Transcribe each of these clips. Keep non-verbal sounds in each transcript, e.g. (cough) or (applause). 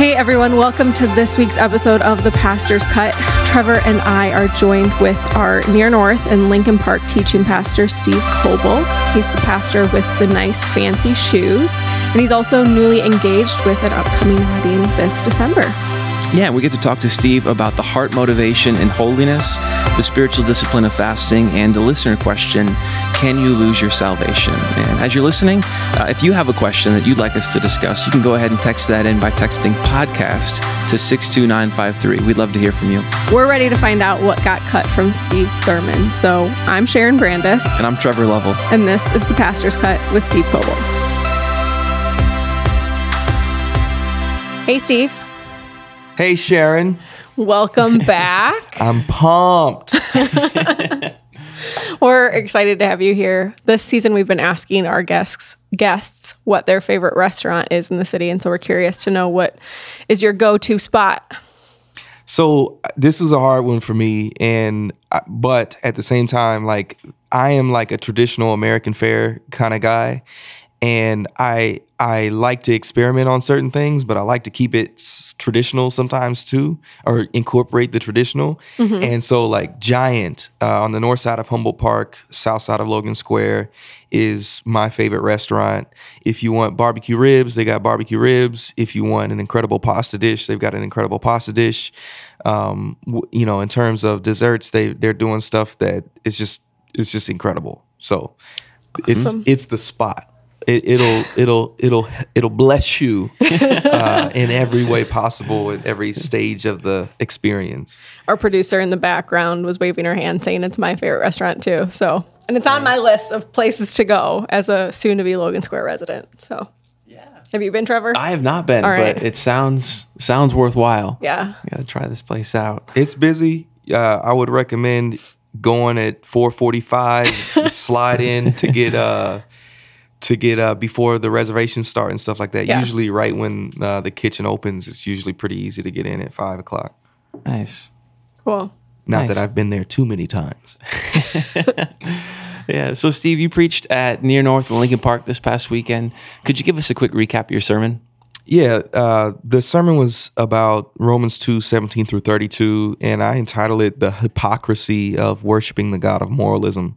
Hey everyone, welcome to this week's episode of The Pastor's Cut. Trevor and I are joined with our Near North and Lincoln Park teaching pastor, Steve Coble. He's the pastor with the nice fancy shoes, and he's also newly engaged with an upcoming wedding this December. Yeah, we get to talk to Steve about the heart motivation and holiness, the spiritual discipline of fasting, and the listener question Can you lose your salvation? And as you're listening, uh, if you have a question that you'd like us to discuss, you can go ahead and text that in by texting podcast to 62953. We'd love to hear from you. We're ready to find out what got cut from Steve's sermon. So I'm Sharon Brandis. And I'm Trevor Lovell. And this is The Pastor's Cut with Steve Coble. Hey, Steve. Hey, Sharon. Welcome (laughs) back. I'm pumped. (laughs) (laughs) We're excited to have you here. This season, we've been asking our guests guests what their favorite restaurant is in the city, and so we're curious to know what is your go-to spot. So this was a hard one for me, and uh, but at the same time, like I am like a traditional American fare kind of guy, and I I like to experiment on certain things, but I like to keep it traditional sometimes too, or incorporate the traditional. Mm-hmm. And so, like Giant uh, on the north side of Humboldt Park, south side of Logan Square, is my favorite restaurant. If you want barbecue ribs, they got barbecue ribs. If you want an incredible pasta dish, they've got an incredible pasta dish. Um, w- you know, in terms of desserts, they they're doing stuff that is just it's just incredible. So awesome. it's it's the spot it, will it'll it'll it'll bless you (laughs) uh, in every way possible at every stage of the experience. Our producer in the background was waving her hand, saying it's my favorite restaurant too. So, and it's on my list of places to go as a soon-to-be Logan Square resident. So, yeah, have you been, Trevor? I have not been, right. but it sounds sounds worthwhile. Yeah, got to try this place out. It's busy. Uh, I would recommend going at 4:45 to (laughs) slide in to get uh to get uh, before the reservations start and stuff like that. Yeah. Usually, right when uh, the kitchen opens, it's usually pretty easy to get in at five o'clock. Nice, cool. Not nice. that I've been there too many times. (laughs) yeah. So, Steve, you preached at Near North in Lincoln Park this past weekend. Could you give us a quick recap of your sermon? Yeah, uh, the sermon was about Romans 2 17 through 32, and I entitled it The Hypocrisy of Worshiping the God of Moralism.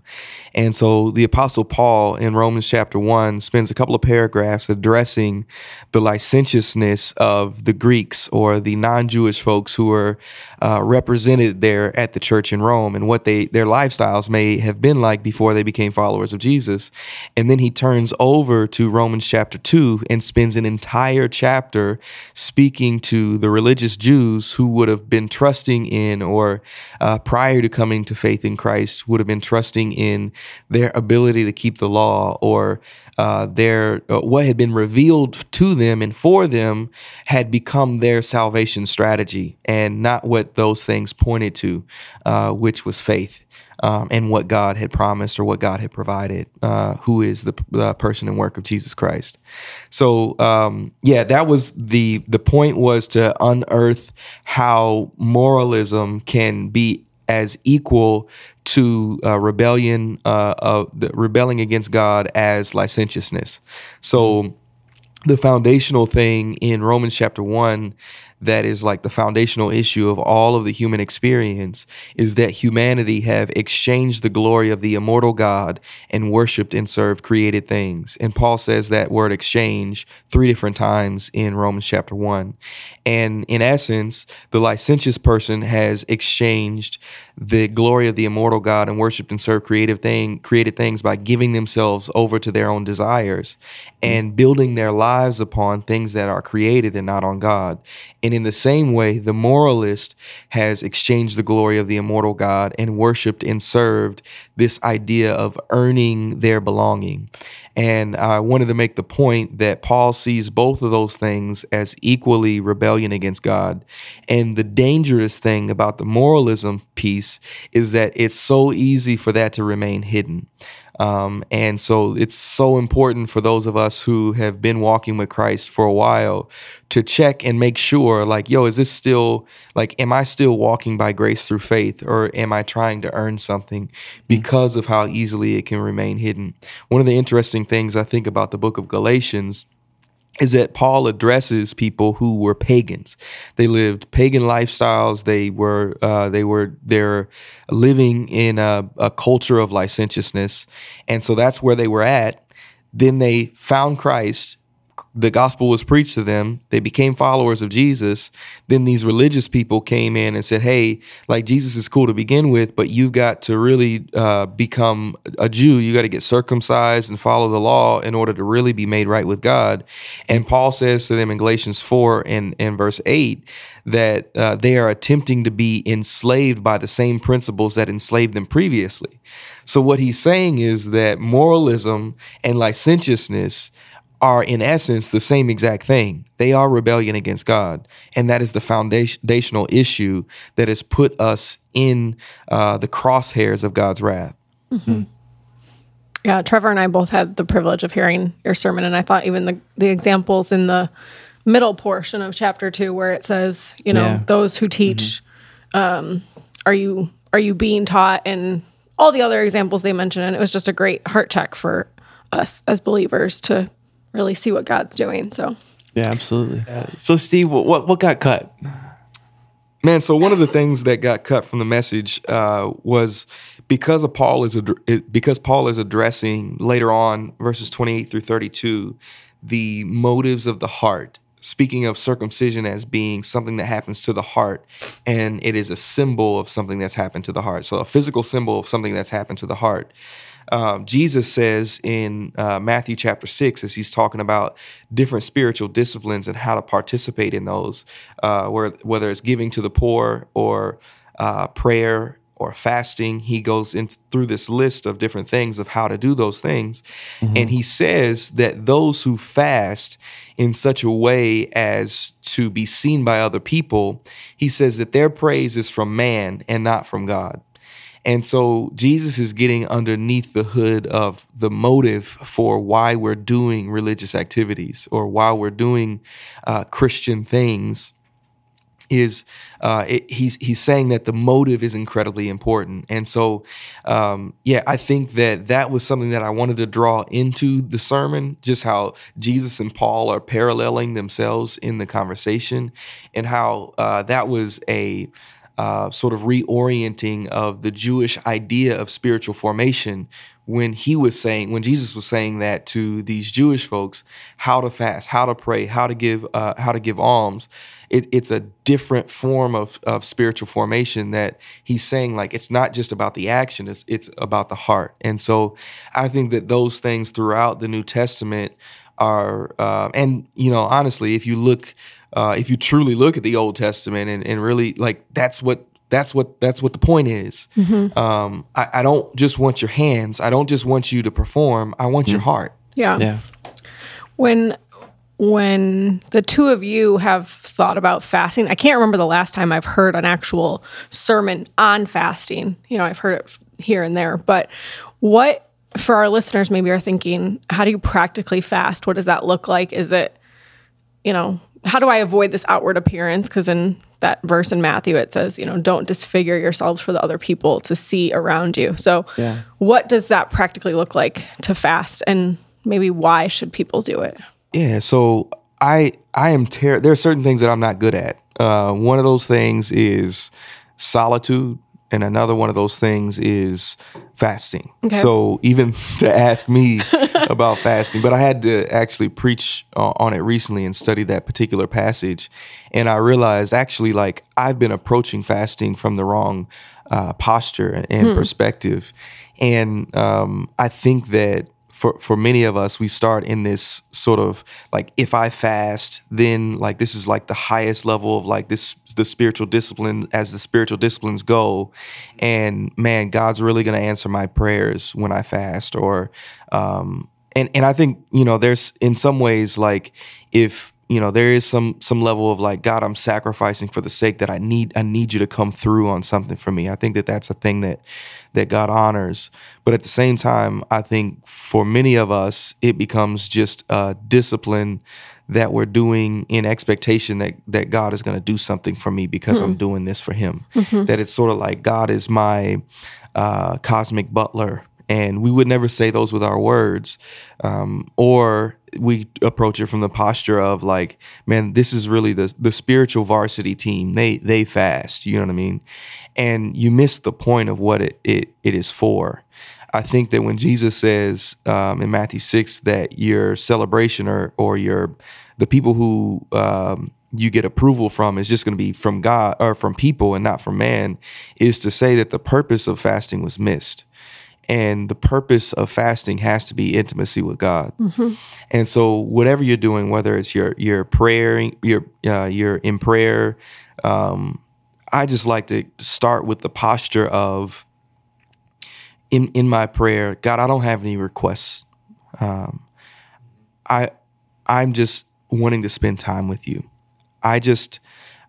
And so the Apostle Paul in Romans chapter 1 spends a couple of paragraphs addressing the licentiousness of the Greeks or the non Jewish folks who are uh, represented there at the church in Rome and what they their lifestyles may have been like before they became followers of Jesus. And then he turns over to Romans chapter 2 and spends an entire chapter speaking to the religious Jews who would have been trusting in or uh, prior to coming to faith in Christ would have been trusting in their ability to keep the law or uh, their uh, what had been revealed to them and for them had become their salvation strategy and not what those things pointed to, uh, which was faith. Um, and what God had promised or what God had provided, uh, who is the, person and work of Jesus Christ. So, um, yeah, that was the the point was to unearth how moralism can be as equal to uh, rebellion, uh, of the rebelling against God as licentiousness. So, the foundational thing in Romans chapter one that is like the foundational issue of all of the human experience is that humanity have exchanged the glory of the immortal God and worshiped and served created things. And Paul says that word exchange three different times in Romans chapter 1. And in essence, the licentious person has exchanged the glory of the immortal God and worshiped and served creative thing created things by giving themselves over to their own desires and building their lives upon things that are created and not on God. And in the same way, the moralist has exchanged the glory of the immortal God and worshiped and served this idea of earning their belonging. And I wanted to make the point that Paul sees both of those things as equally rebellion against God. And the dangerous thing about the moralism piece is that it's so easy for that to remain hidden. Um, and so it's so important for those of us who have been walking with Christ for a while to check and make sure, like, yo, is this still, like, am I still walking by grace through faith or am I trying to earn something because of how easily it can remain hidden? One of the interesting things I think about the book of Galatians is that Paul addresses people who were pagans. They lived pagan lifestyles. They were uh, they were they're living in a, a culture of licentiousness, and so that's where they were at. Then they found Christ the gospel was preached to them. They became followers of Jesus. Then these religious people came in and said, "Hey, like Jesus is cool to begin with, but you've got to really uh, become a Jew. You got to get circumcised and follow the law in order to really be made right with God." And Paul says to them in Galatians four and, and verse eight that uh, they are attempting to be enslaved by the same principles that enslaved them previously. So what he's saying is that moralism and licentiousness are in essence the same exact thing. They are rebellion against God, and that is the foundational issue that has put us in uh, the crosshairs of God's wrath. Mm-hmm. Yeah, Trevor and I both had the privilege of hearing your sermon, and I thought even the the examples in the middle portion of chapter two, where it says, you know, yeah. those who teach, mm-hmm. um, are you are you being taught, and all the other examples they mentioned, and it was just a great heart check for us as believers to really see what God's doing. So yeah, absolutely. So Steve, what what got cut? Man, so one of the things that got cut from the message uh, was because of Paul is ad- because Paul is addressing later on verses twenty eight through thirty two the motives of the heart. Speaking of circumcision as being something that happens to the heart, and it is a symbol of something that's happened to the heart. So, a physical symbol of something that's happened to the heart um, Jesus says in uh, Matthew chapter 6, as he's talking about different spiritual disciplines and how to participate in those, uh, where, whether it's giving to the poor or uh, prayer or fasting, he goes in through this list of different things of how to do those things. Mm-hmm. And he says that those who fast in such a way as to be seen by other people, he says that their praise is from man and not from God. And so Jesus is getting underneath the hood of the motive for why we're doing religious activities or why we're doing uh, Christian things. Is uh, it, he's he's saying that the motive is incredibly important, and so um, yeah, I think that that was something that I wanted to draw into the sermon, just how Jesus and Paul are paralleling themselves in the conversation, and how uh, that was a uh, sort of reorienting of the Jewish idea of spiritual formation when he was saying, when Jesus was saying that to these Jewish folks, how to fast, how to pray, how to give, uh, how to give alms. It, it's a different form of, of spiritual formation that he's saying like it's not just about the action it's it's about the heart and so i think that those things throughout the new testament are uh, and you know honestly if you look uh, if you truly look at the Old Testament and, and really like that's what that's what that's what the point is. Mm-hmm. Um, I, I, don't just want your hands. I don't just want you to perform. I want mm-hmm. your heart. Yeah. Yeah. When when the two of you have thought about fasting, I can't remember the last time I've heard an actual sermon on fasting. You know, I've heard it here and there, but what for our listeners maybe are thinking, how do you practically fast? What does that look like? Is it, you know, how do I avoid this outward appearance? Because in that verse in Matthew, it says, you know, don't disfigure yourselves for the other people to see around you. So, yeah. what does that practically look like to fast, and maybe why should people do it? Yeah. So I I am ter- there are certain things that I'm not good at. Uh, one of those things is solitude and another one of those things is fasting. Okay. So even (laughs) to ask me (laughs) about fasting, but I had to actually preach uh, on it recently and study that particular passage, and I realized actually like I've been approaching fasting from the wrong uh, posture and, hmm. perspective, and um, I think that for for many of us, we start in this sort of like if I fast, then like this is like the highest level of like this the spiritual discipline as the spiritual disciplines go, and man, God's really gonna answer my prayers when I fast, or um, and and I think you know there's in some ways like if you know there is some some level of like god i'm sacrificing for the sake that i need i need you to come through on something for me. I think that that's a thing that that god honors but at the same time i think for many of us it becomes just a discipline that we're doing in expectation that that god is going to do something for me because mm-hmm. i'm doing this for him mm-hmm. that it's sort of like god is my uh, cosmic butler and we would never say those with our words um, or we approach it from the posture of like, man, this is really the the spiritual varsity team. They they fast, you know what I mean? And you miss the point of what it it, it is for. I think that when Jesus says um, in Matthew six that your celebration or or your the people who um, you get approval from is just going to be from God or from people and not from man, is to say that the purpose of fasting was missed and the purpose of fasting has to be intimacy with God. Mm-hmm. And so, whatever you're doing, whether it's your your prayer, your uh, you're in prayer, um, I just like to start with the posture of in in my prayer, God, I don't have any requests. Um, I I'm just wanting to spend time with you. I just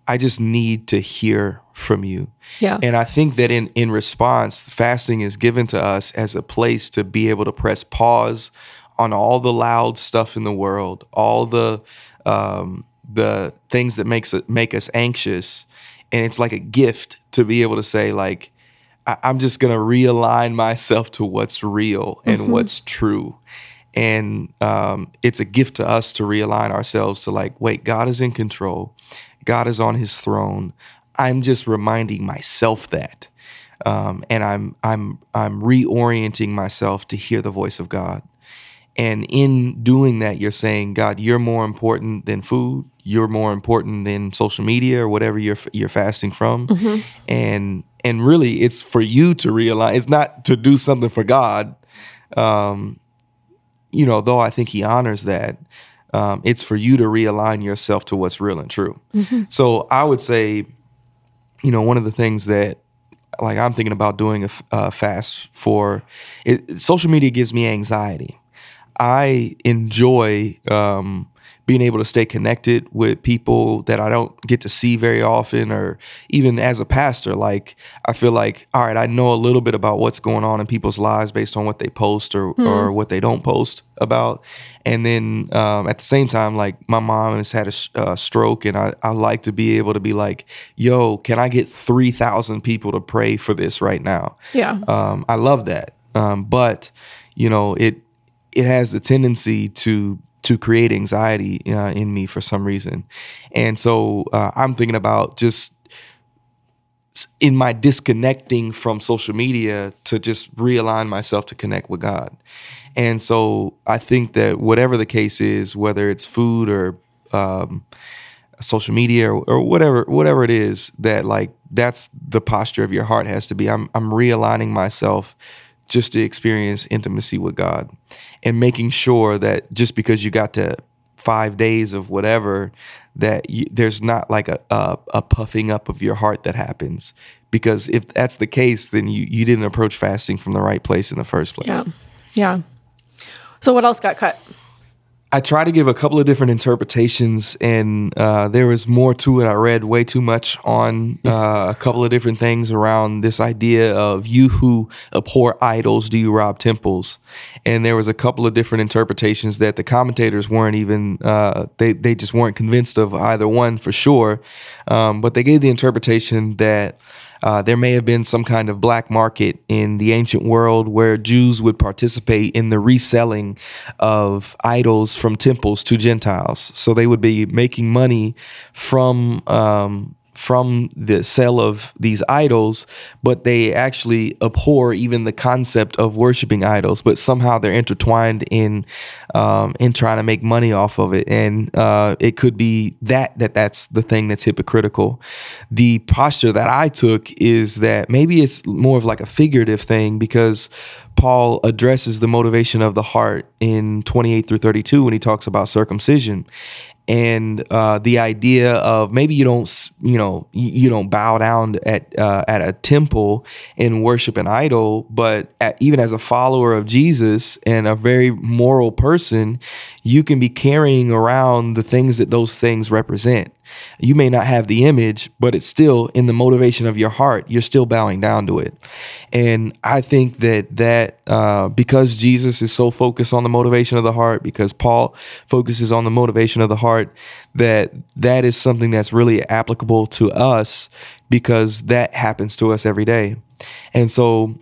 I just need to hear from you. Yeah. And I think that in in response, fasting is given to us as a place to be able to press pause on all the loud stuff in the world, all the um, the things that makes make us anxious, and it's like a gift to be able to say like, I, am just gonna realign myself to what's real and mm-hmm. what's true. And um, it's a gift to us to realign ourselves to like, wait, God is in control. God is on his throne. I'm just reminding myself that. Um, and I'm I'm I'm reorienting myself to hear the voice of God. And in doing that, you're saying, God, you're more important than food. You're more important than social media or whatever you're you're fasting from. Mm-hmm. And and really, it's for you to realize. It's not to do something for God. Um, you know, though I think He honors that um, it's for you to realign yourself to what's real and true. Mm-hmm. So I would say, you know, one of the things that like I'm thinking about doing a, a fast for it, social media gives me anxiety. I enjoy um, being able to stay connected with people that I don't get to see very often, or even as a pastor, like I feel like, all right, I know a little bit about what's going on in people's lives based on what they post or, mm. or what they don't post about. And then um, at the same time, like my mom has had a uh, stroke, and I, I like to be able to be like, yo, can I get 3,000 people to pray for this right now? Yeah. Um, I love that. Um, but, you know, it, it has the tendency to to create anxiety uh, in me for some reason. And so uh, I'm thinking about just in my disconnecting from social media to just realign myself to connect with God. And so I think that whatever the case is, whether it's food or um, social media or, or, whatever whatever it is, that like that's the posture of your heart has to be. I'm I'm realigning myself just to experience intimacy with God and making sure that just because you got to five days of whatever that you, there's not like a, a, a puffing up of your heart that happens. Because if that's the case then you you didn't approach fasting from the right place in the first place. Yeah. Yeah. So what else got cut I tried to give a couple of different interpretations, and uh, there was more to it. I read way too much on uh, a couple of different things around this idea of you who abhor idols, do you rob temples? And there was a couple of different interpretations that the commentators weren't even uh, they they just weren't convinced of either one for sure. Um, but they gave the interpretation that uh, there may have been some kind of black market in the ancient world where Jews would participate in the reselling of idols from temples to Gentiles. So they would be making money from um, from the sale of these idols, but they actually abhor even the concept of worshiping idols. But somehow they're intertwined in um, in trying to make money off of it, and uh, it could be that that that's the thing that's hypocritical. The posture that I took is that maybe it's more of like a figurative thing because Paul addresses the motivation of the heart in 28 through 32 when he talks about circumcision and uh, the idea of maybe you don't you know you don't bow down at uh, at a temple and worship an idol but at, even as a follower of Jesus and a very moral person you can be carrying around the things that those things represent you may not have the image, but it's still in the motivation of your heart. You're still bowing down to it. And I think that that uh, because Jesus is so focused on the motivation of the heart, because Paul focuses on the motivation of the heart, that that is something that's really applicable to us because that happens to us every day. And so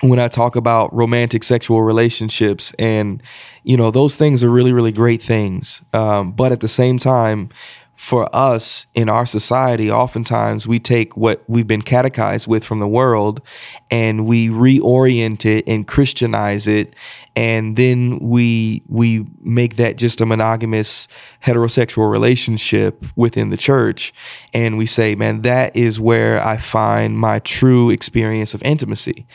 when I talk about romantic sexual relationships, and you know those things are really really great things. Um, but at the same time, for us in our society, oftentimes we take what we've been catechized with from the world and we reorient it and Christianize it, and then we we make that just a monogamous heterosexual relationship within the church, and we say, man, that is where I find my true experience of intimacy,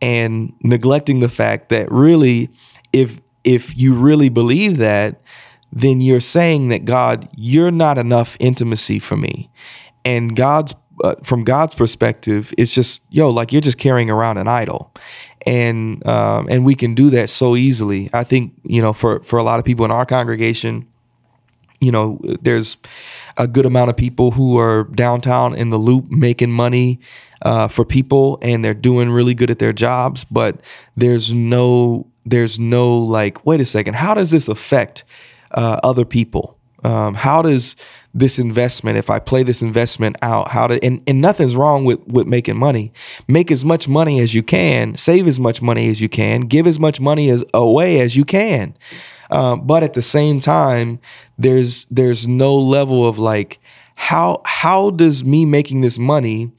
and neglecting the fact that really, if if you really believe that then you're saying that God, you're not enough intimacy for me. And God's uh, from God's perspective, it's just yo, like you're just carrying around an idol, and um, and we can do that so easily. I think you know for for a lot of people in our congregation, you know, there's a good amount of people who are downtown in the loop making money uh, for people, and they're doing really good at their jobs, but there's no there's no like, wait a second, how does this affect uh, other people? Um, how does this investment, if I play this investment out, how to, and, and nothing's wrong with, with making money. Make as much money as you can, save as much money as you can, give as much money as away as you can. Um, but at the same time, there's there's no level of like how how does me making this money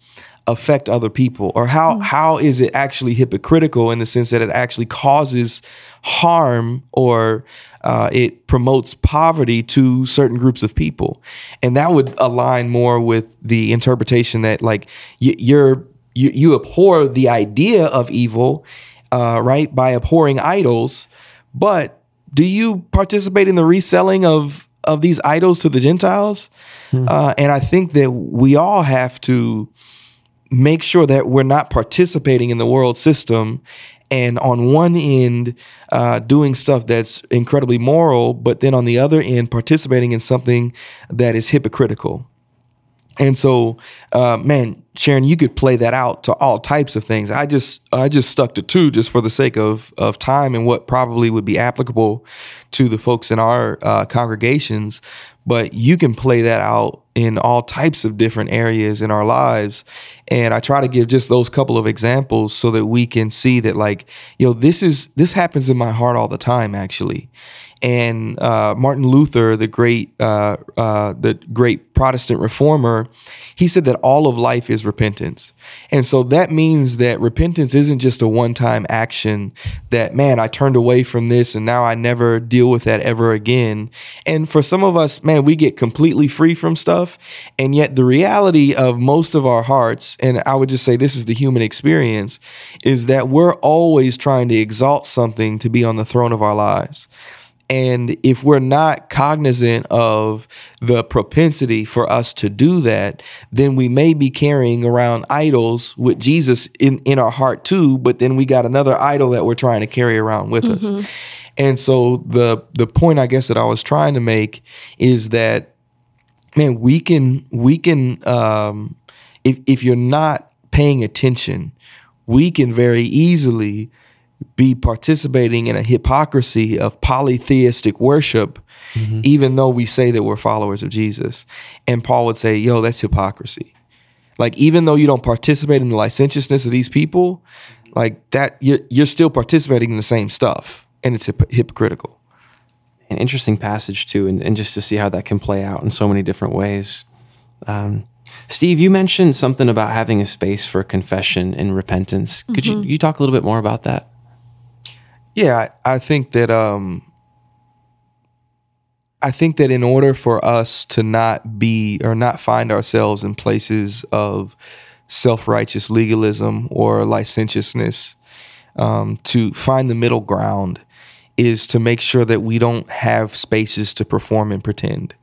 affect other people or how mm. how is it actually hypocritical in the sense that it actually causes harm or uh, it promotes poverty to certain groups of people, and that would align more with the interpretation that like y- you're you, you abhor the idea of evil, uh, right, by abhorring idols, but do you participate in the reselling of of these idols to the Gentiles? Hmm. Uh, and I think that we all have to make sure that we're not participating in the world system and on one end uh, doing stuff that's incredibly moral but then on the other end participating in something that is hypocritical and so uh, man sharon you could play that out to all types of things. I just i just stuck to two just for the sake of of time and what probably would be applicable to the folks in our uh, congregations. But you can play that out in all types of different areas in our lives. And i try to give just those couple of examples so that we can see that like yo this is this happens in my heart all the time actually and uh, Martin Luther, the great uh, uh, the great Protestant reformer, he said that all of life is repentance, and so that means that repentance isn't just a one time action. That man, I turned away from this, and now I never deal with that ever again. And for some of us, man, we get completely free from stuff, and yet the reality of most of our hearts, and I would just say this is the human experience, is that we're always trying to exalt something to be on the throne of our lives. And if we're not cognizant of the propensity for us to do that, then we may be carrying around idols with Jesus in, in our heart too, but then we got another idol that we're trying to carry around with mm-hmm. us. And so the the point I guess that I was trying to make is that man, we can we can um, if if you're not paying attention, we can very easily be participating in a hypocrisy of polytheistic worship, mm-hmm. even though we say that we're followers of Jesus. And Paul would say, yo, that's hypocrisy. Like, even though you don't participate in the licentiousness of these people, like that, you're, you're still participating in the same stuff, and it's hip- hypocritical. An interesting passage, too, and, and just to see how that can play out in so many different ways. Um, Steve, you mentioned something about having a space for confession and repentance. Could mm-hmm. you, you talk a little bit more about that? Yeah, I, think that um, I think that in order for us to not be or not find ourselves in places of self righteous legalism or licentiousness, um, to find the middle ground is to make sure that we don't have spaces to perform and pretend.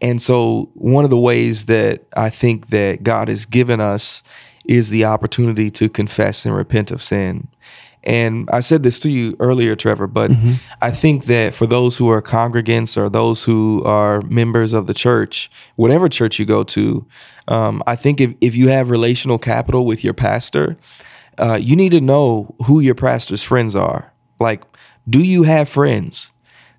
And so, one of the ways that I think that God has given us is the opportunity to confess and repent of sin. And I said this to you earlier, Trevor, but mm-hmm. I think that for those who are congregants or those who are members of the church, whatever church you go to, um, I think if, if you have relational capital with your pastor, uh, you need to know who your pastor's friends are. Like, do you have friends?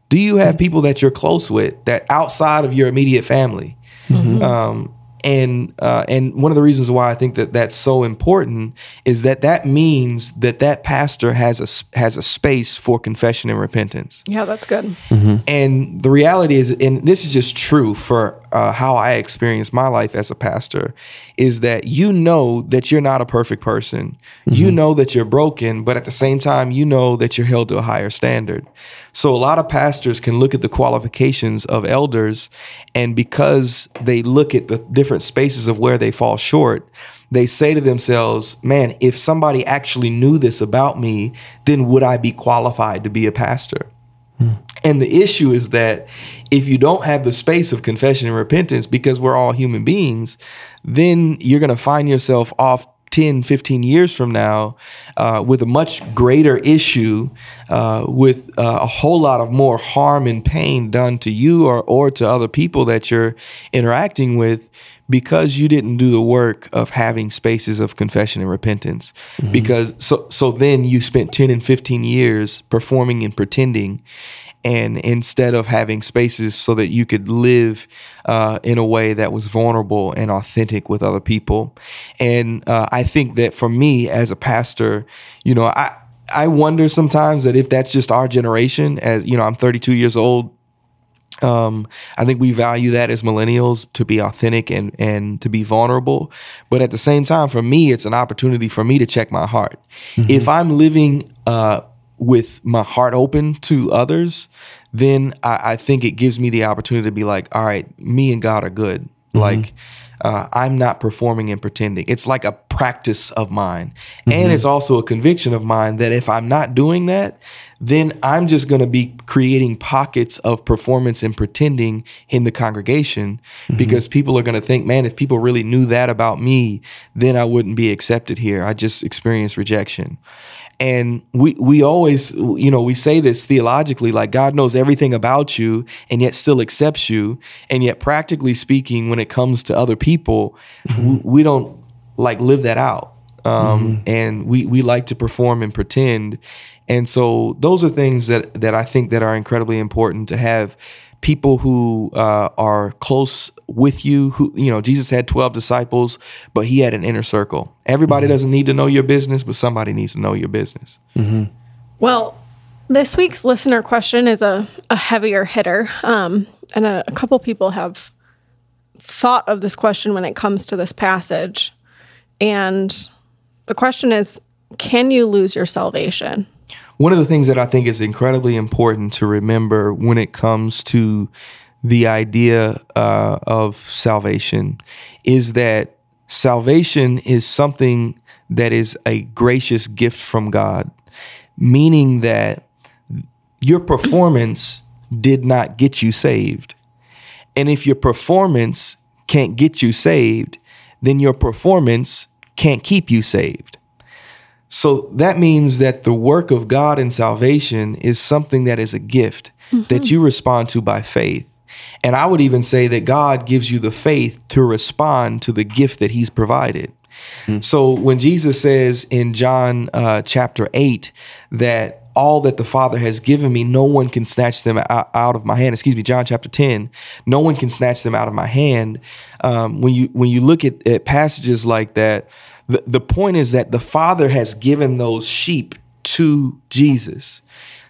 Do you have people that you're close with that outside of your immediate family? Mm-hmm. Um, and uh, and one of the reasons why I think that that's so important is that that means that that pastor has a has a space for confession and repentance. Yeah, that's good. Mm-hmm. And the reality is, and this is just true for uh, how I experience my life as a pastor, is that you know that you're not a perfect person. Mm-hmm. You know that you're broken, but at the same time, you know that you're held to a higher standard. So a lot of pastors can look at the qualifications of elders, and because they look at the different spaces of where they fall short, they say to themselves, man, if somebody actually knew this about me, then would I be qualified to be a pastor? Hmm. And the issue is that if you don't have the space of confession and repentance, because we're all human beings, then you're going to find yourself off 10, 15 years from now uh, with a much greater issue, uh, with uh, a whole lot of more harm and pain done to you or, or to other people that you're interacting with because you didn't do the work of having spaces of confession and repentance mm-hmm. because so so then you spent 10 and 15 years performing and pretending and instead of having spaces so that you could live uh, in a way that was vulnerable and authentic with other people and uh, i think that for me as a pastor you know i i wonder sometimes that if that's just our generation as you know i'm 32 years old um, I think we value that as millennials to be authentic and and to be vulnerable. But at the same time, for me, it's an opportunity for me to check my heart. Mm-hmm. If I'm living uh, with my heart open to others, then I, I, think it gives me the opportunity to be like, all right, me and God are good. Mm-hmm. Like uh, I'm not performing and pretending. It's like a practice of mine. Mm-hmm. And it's also a conviction of mine that if I'm not doing that, then I'm just going to be creating pockets of performance and pretending in the congregation mm-hmm. because people are going to think, man, if people really knew that about me, then I wouldn't be accepted here. I just experienced rejection. And we we always you know we say this theologically like God knows everything about you and yet still accepts you and yet practically speaking when it comes to other people mm-hmm. we, we, don't like live that out um, mm-hmm. and we we like to perform and pretend and so those are things that that I think that are incredibly important to have people who uh, are close with you who you know jesus had 12 disciples but he had an inner circle everybody mm-hmm. doesn't need to know your business but somebody needs to know your business mm-hmm. well this week's listener question is a, a heavier hitter um, and a, a couple people have thought of this question when it comes to this passage and the question is can you lose your salvation one of the things that I think is incredibly important to remember when it comes to the idea uh, of salvation is that salvation is something that is a gracious gift from God, meaning that your performance did not get you saved. And if your performance can't get you saved, then your performance can't keep you saved. So that means that the work of God in salvation is something that is a gift mm-hmm. that you respond to by faith. And I would even say that God gives you the faith to respond to the gift that He's provided. Mm-hmm. So when Jesus says in John uh, chapter 8 that all that the Father has given me, no one can snatch them out of my hand. Excuse me, John chapter 10, no one can snatch them out of my hand. Um, when you when you look at, at passages like that, the, the point is that the Father has given those sheep to Jesus.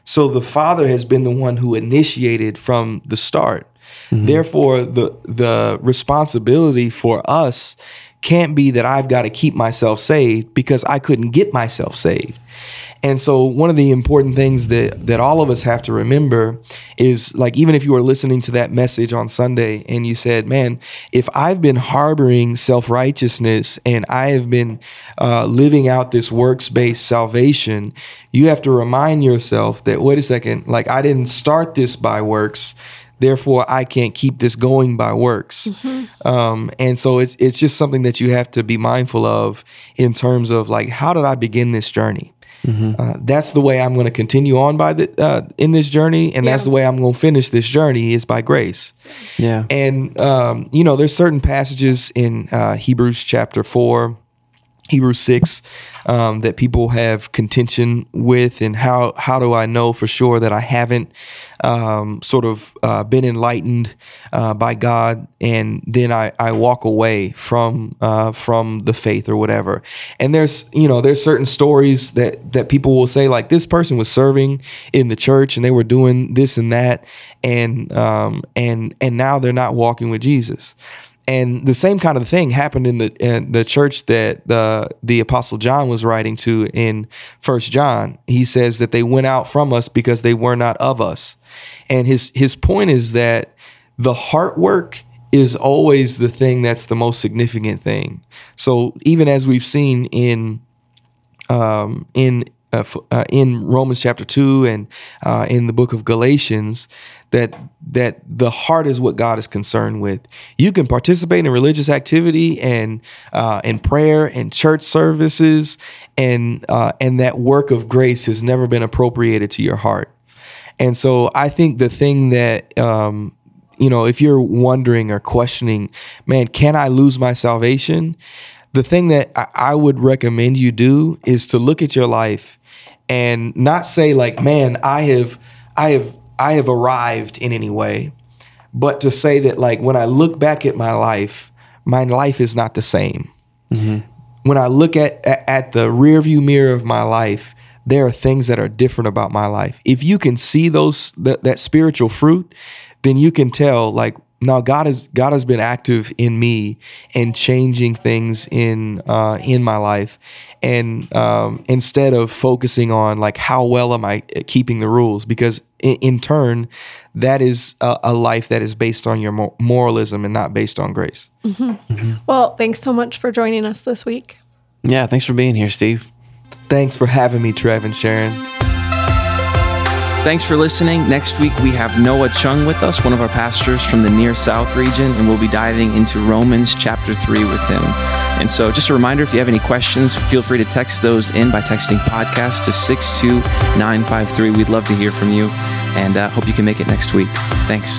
So the Father has been the one who initiated from the start. Mm-hmm. Therefore, the the responsibility for us can't be that I've got to keep myself saved because I couldn't get myself saved. And so one of the important things that that all of us have to remember is like even if you were listening to that message on Sunday and you said, "Man, if I've been harboring self-righteousness and I have been uh, living out this works-based salvation," you have to remind yourself that wait a second, like I didn't start this by works therefore I can't keep this going by works. Mm-hmm. Um, and so it's it's just something that you have to be mindful of in terms of like how did I begin this journey? Mm-hmm. Uh, that's the way I'm going to continue on by the uh, in this journey, and yeah. that's the way I'm going to finish this journey is by grace. Yeah, and um, you know, there's certain passages in uh, Hebrews chapter four Hebrews 6 um, that people have contention with, and how, how do I know for sure that I haven't um, sort of uh, been enlightened uh, by God, and then I, I walk away from uh, from the faith or whatever. And there's you know there's certain stories that that people will say like this person was serving in the church and they were doing this and that, and um, and and now they're not walking with Jesus and the same kind of thing happened in the in the church that the the apostle John was writing to in First John. He says that they went out from us because they were not of us, and his his point is that the heart work is always the thing that's the most significant thing. So even as we've seen in um, in uh, uh, in Romans chapter two and uh, in the book of Galatians, that that the heart is what God is concerned with. You can participate in religious activity and uh, in prayer and church services, and uh, and that work of grace has never been appropriated to your heart. And so I think the thing that um, you know, if you're wondering or questioning, man, can I lose my salvation? The thing that I would recommend you do is to look at your life and not say like, man, I have I have I have arrived in any way, but to say that like when I look back at my life, my life is not the same. Mm-hmm. When I look at, at the rearview mirror of my life, there are things that are different about my life. If you can see those that, that spiritual fruit, then you can tell like now God has God has been active in me and changing things in uh, in my life, and um, instead of focusing on like how well am I keeping the rules, because in, in turn, that is a, a, life that is based on your moralism and not based on grace. Mm-hmm. Mm-hmm. Well, thanks so much for joining us this week. Yeah, thanks for being here, Steve. Thanks for having me, Trev and Sharon. Thanks for listening. Next week, we have Noah Chung with us, one of our pastors from the Near South region, and we'll be diving into Romans chapter 3 with him. And so, just a reminder if you have any questions, feel free to text those in by texting podcast to 62953. We'd love to hear from you and uh, hope you can make it next week. Thanks.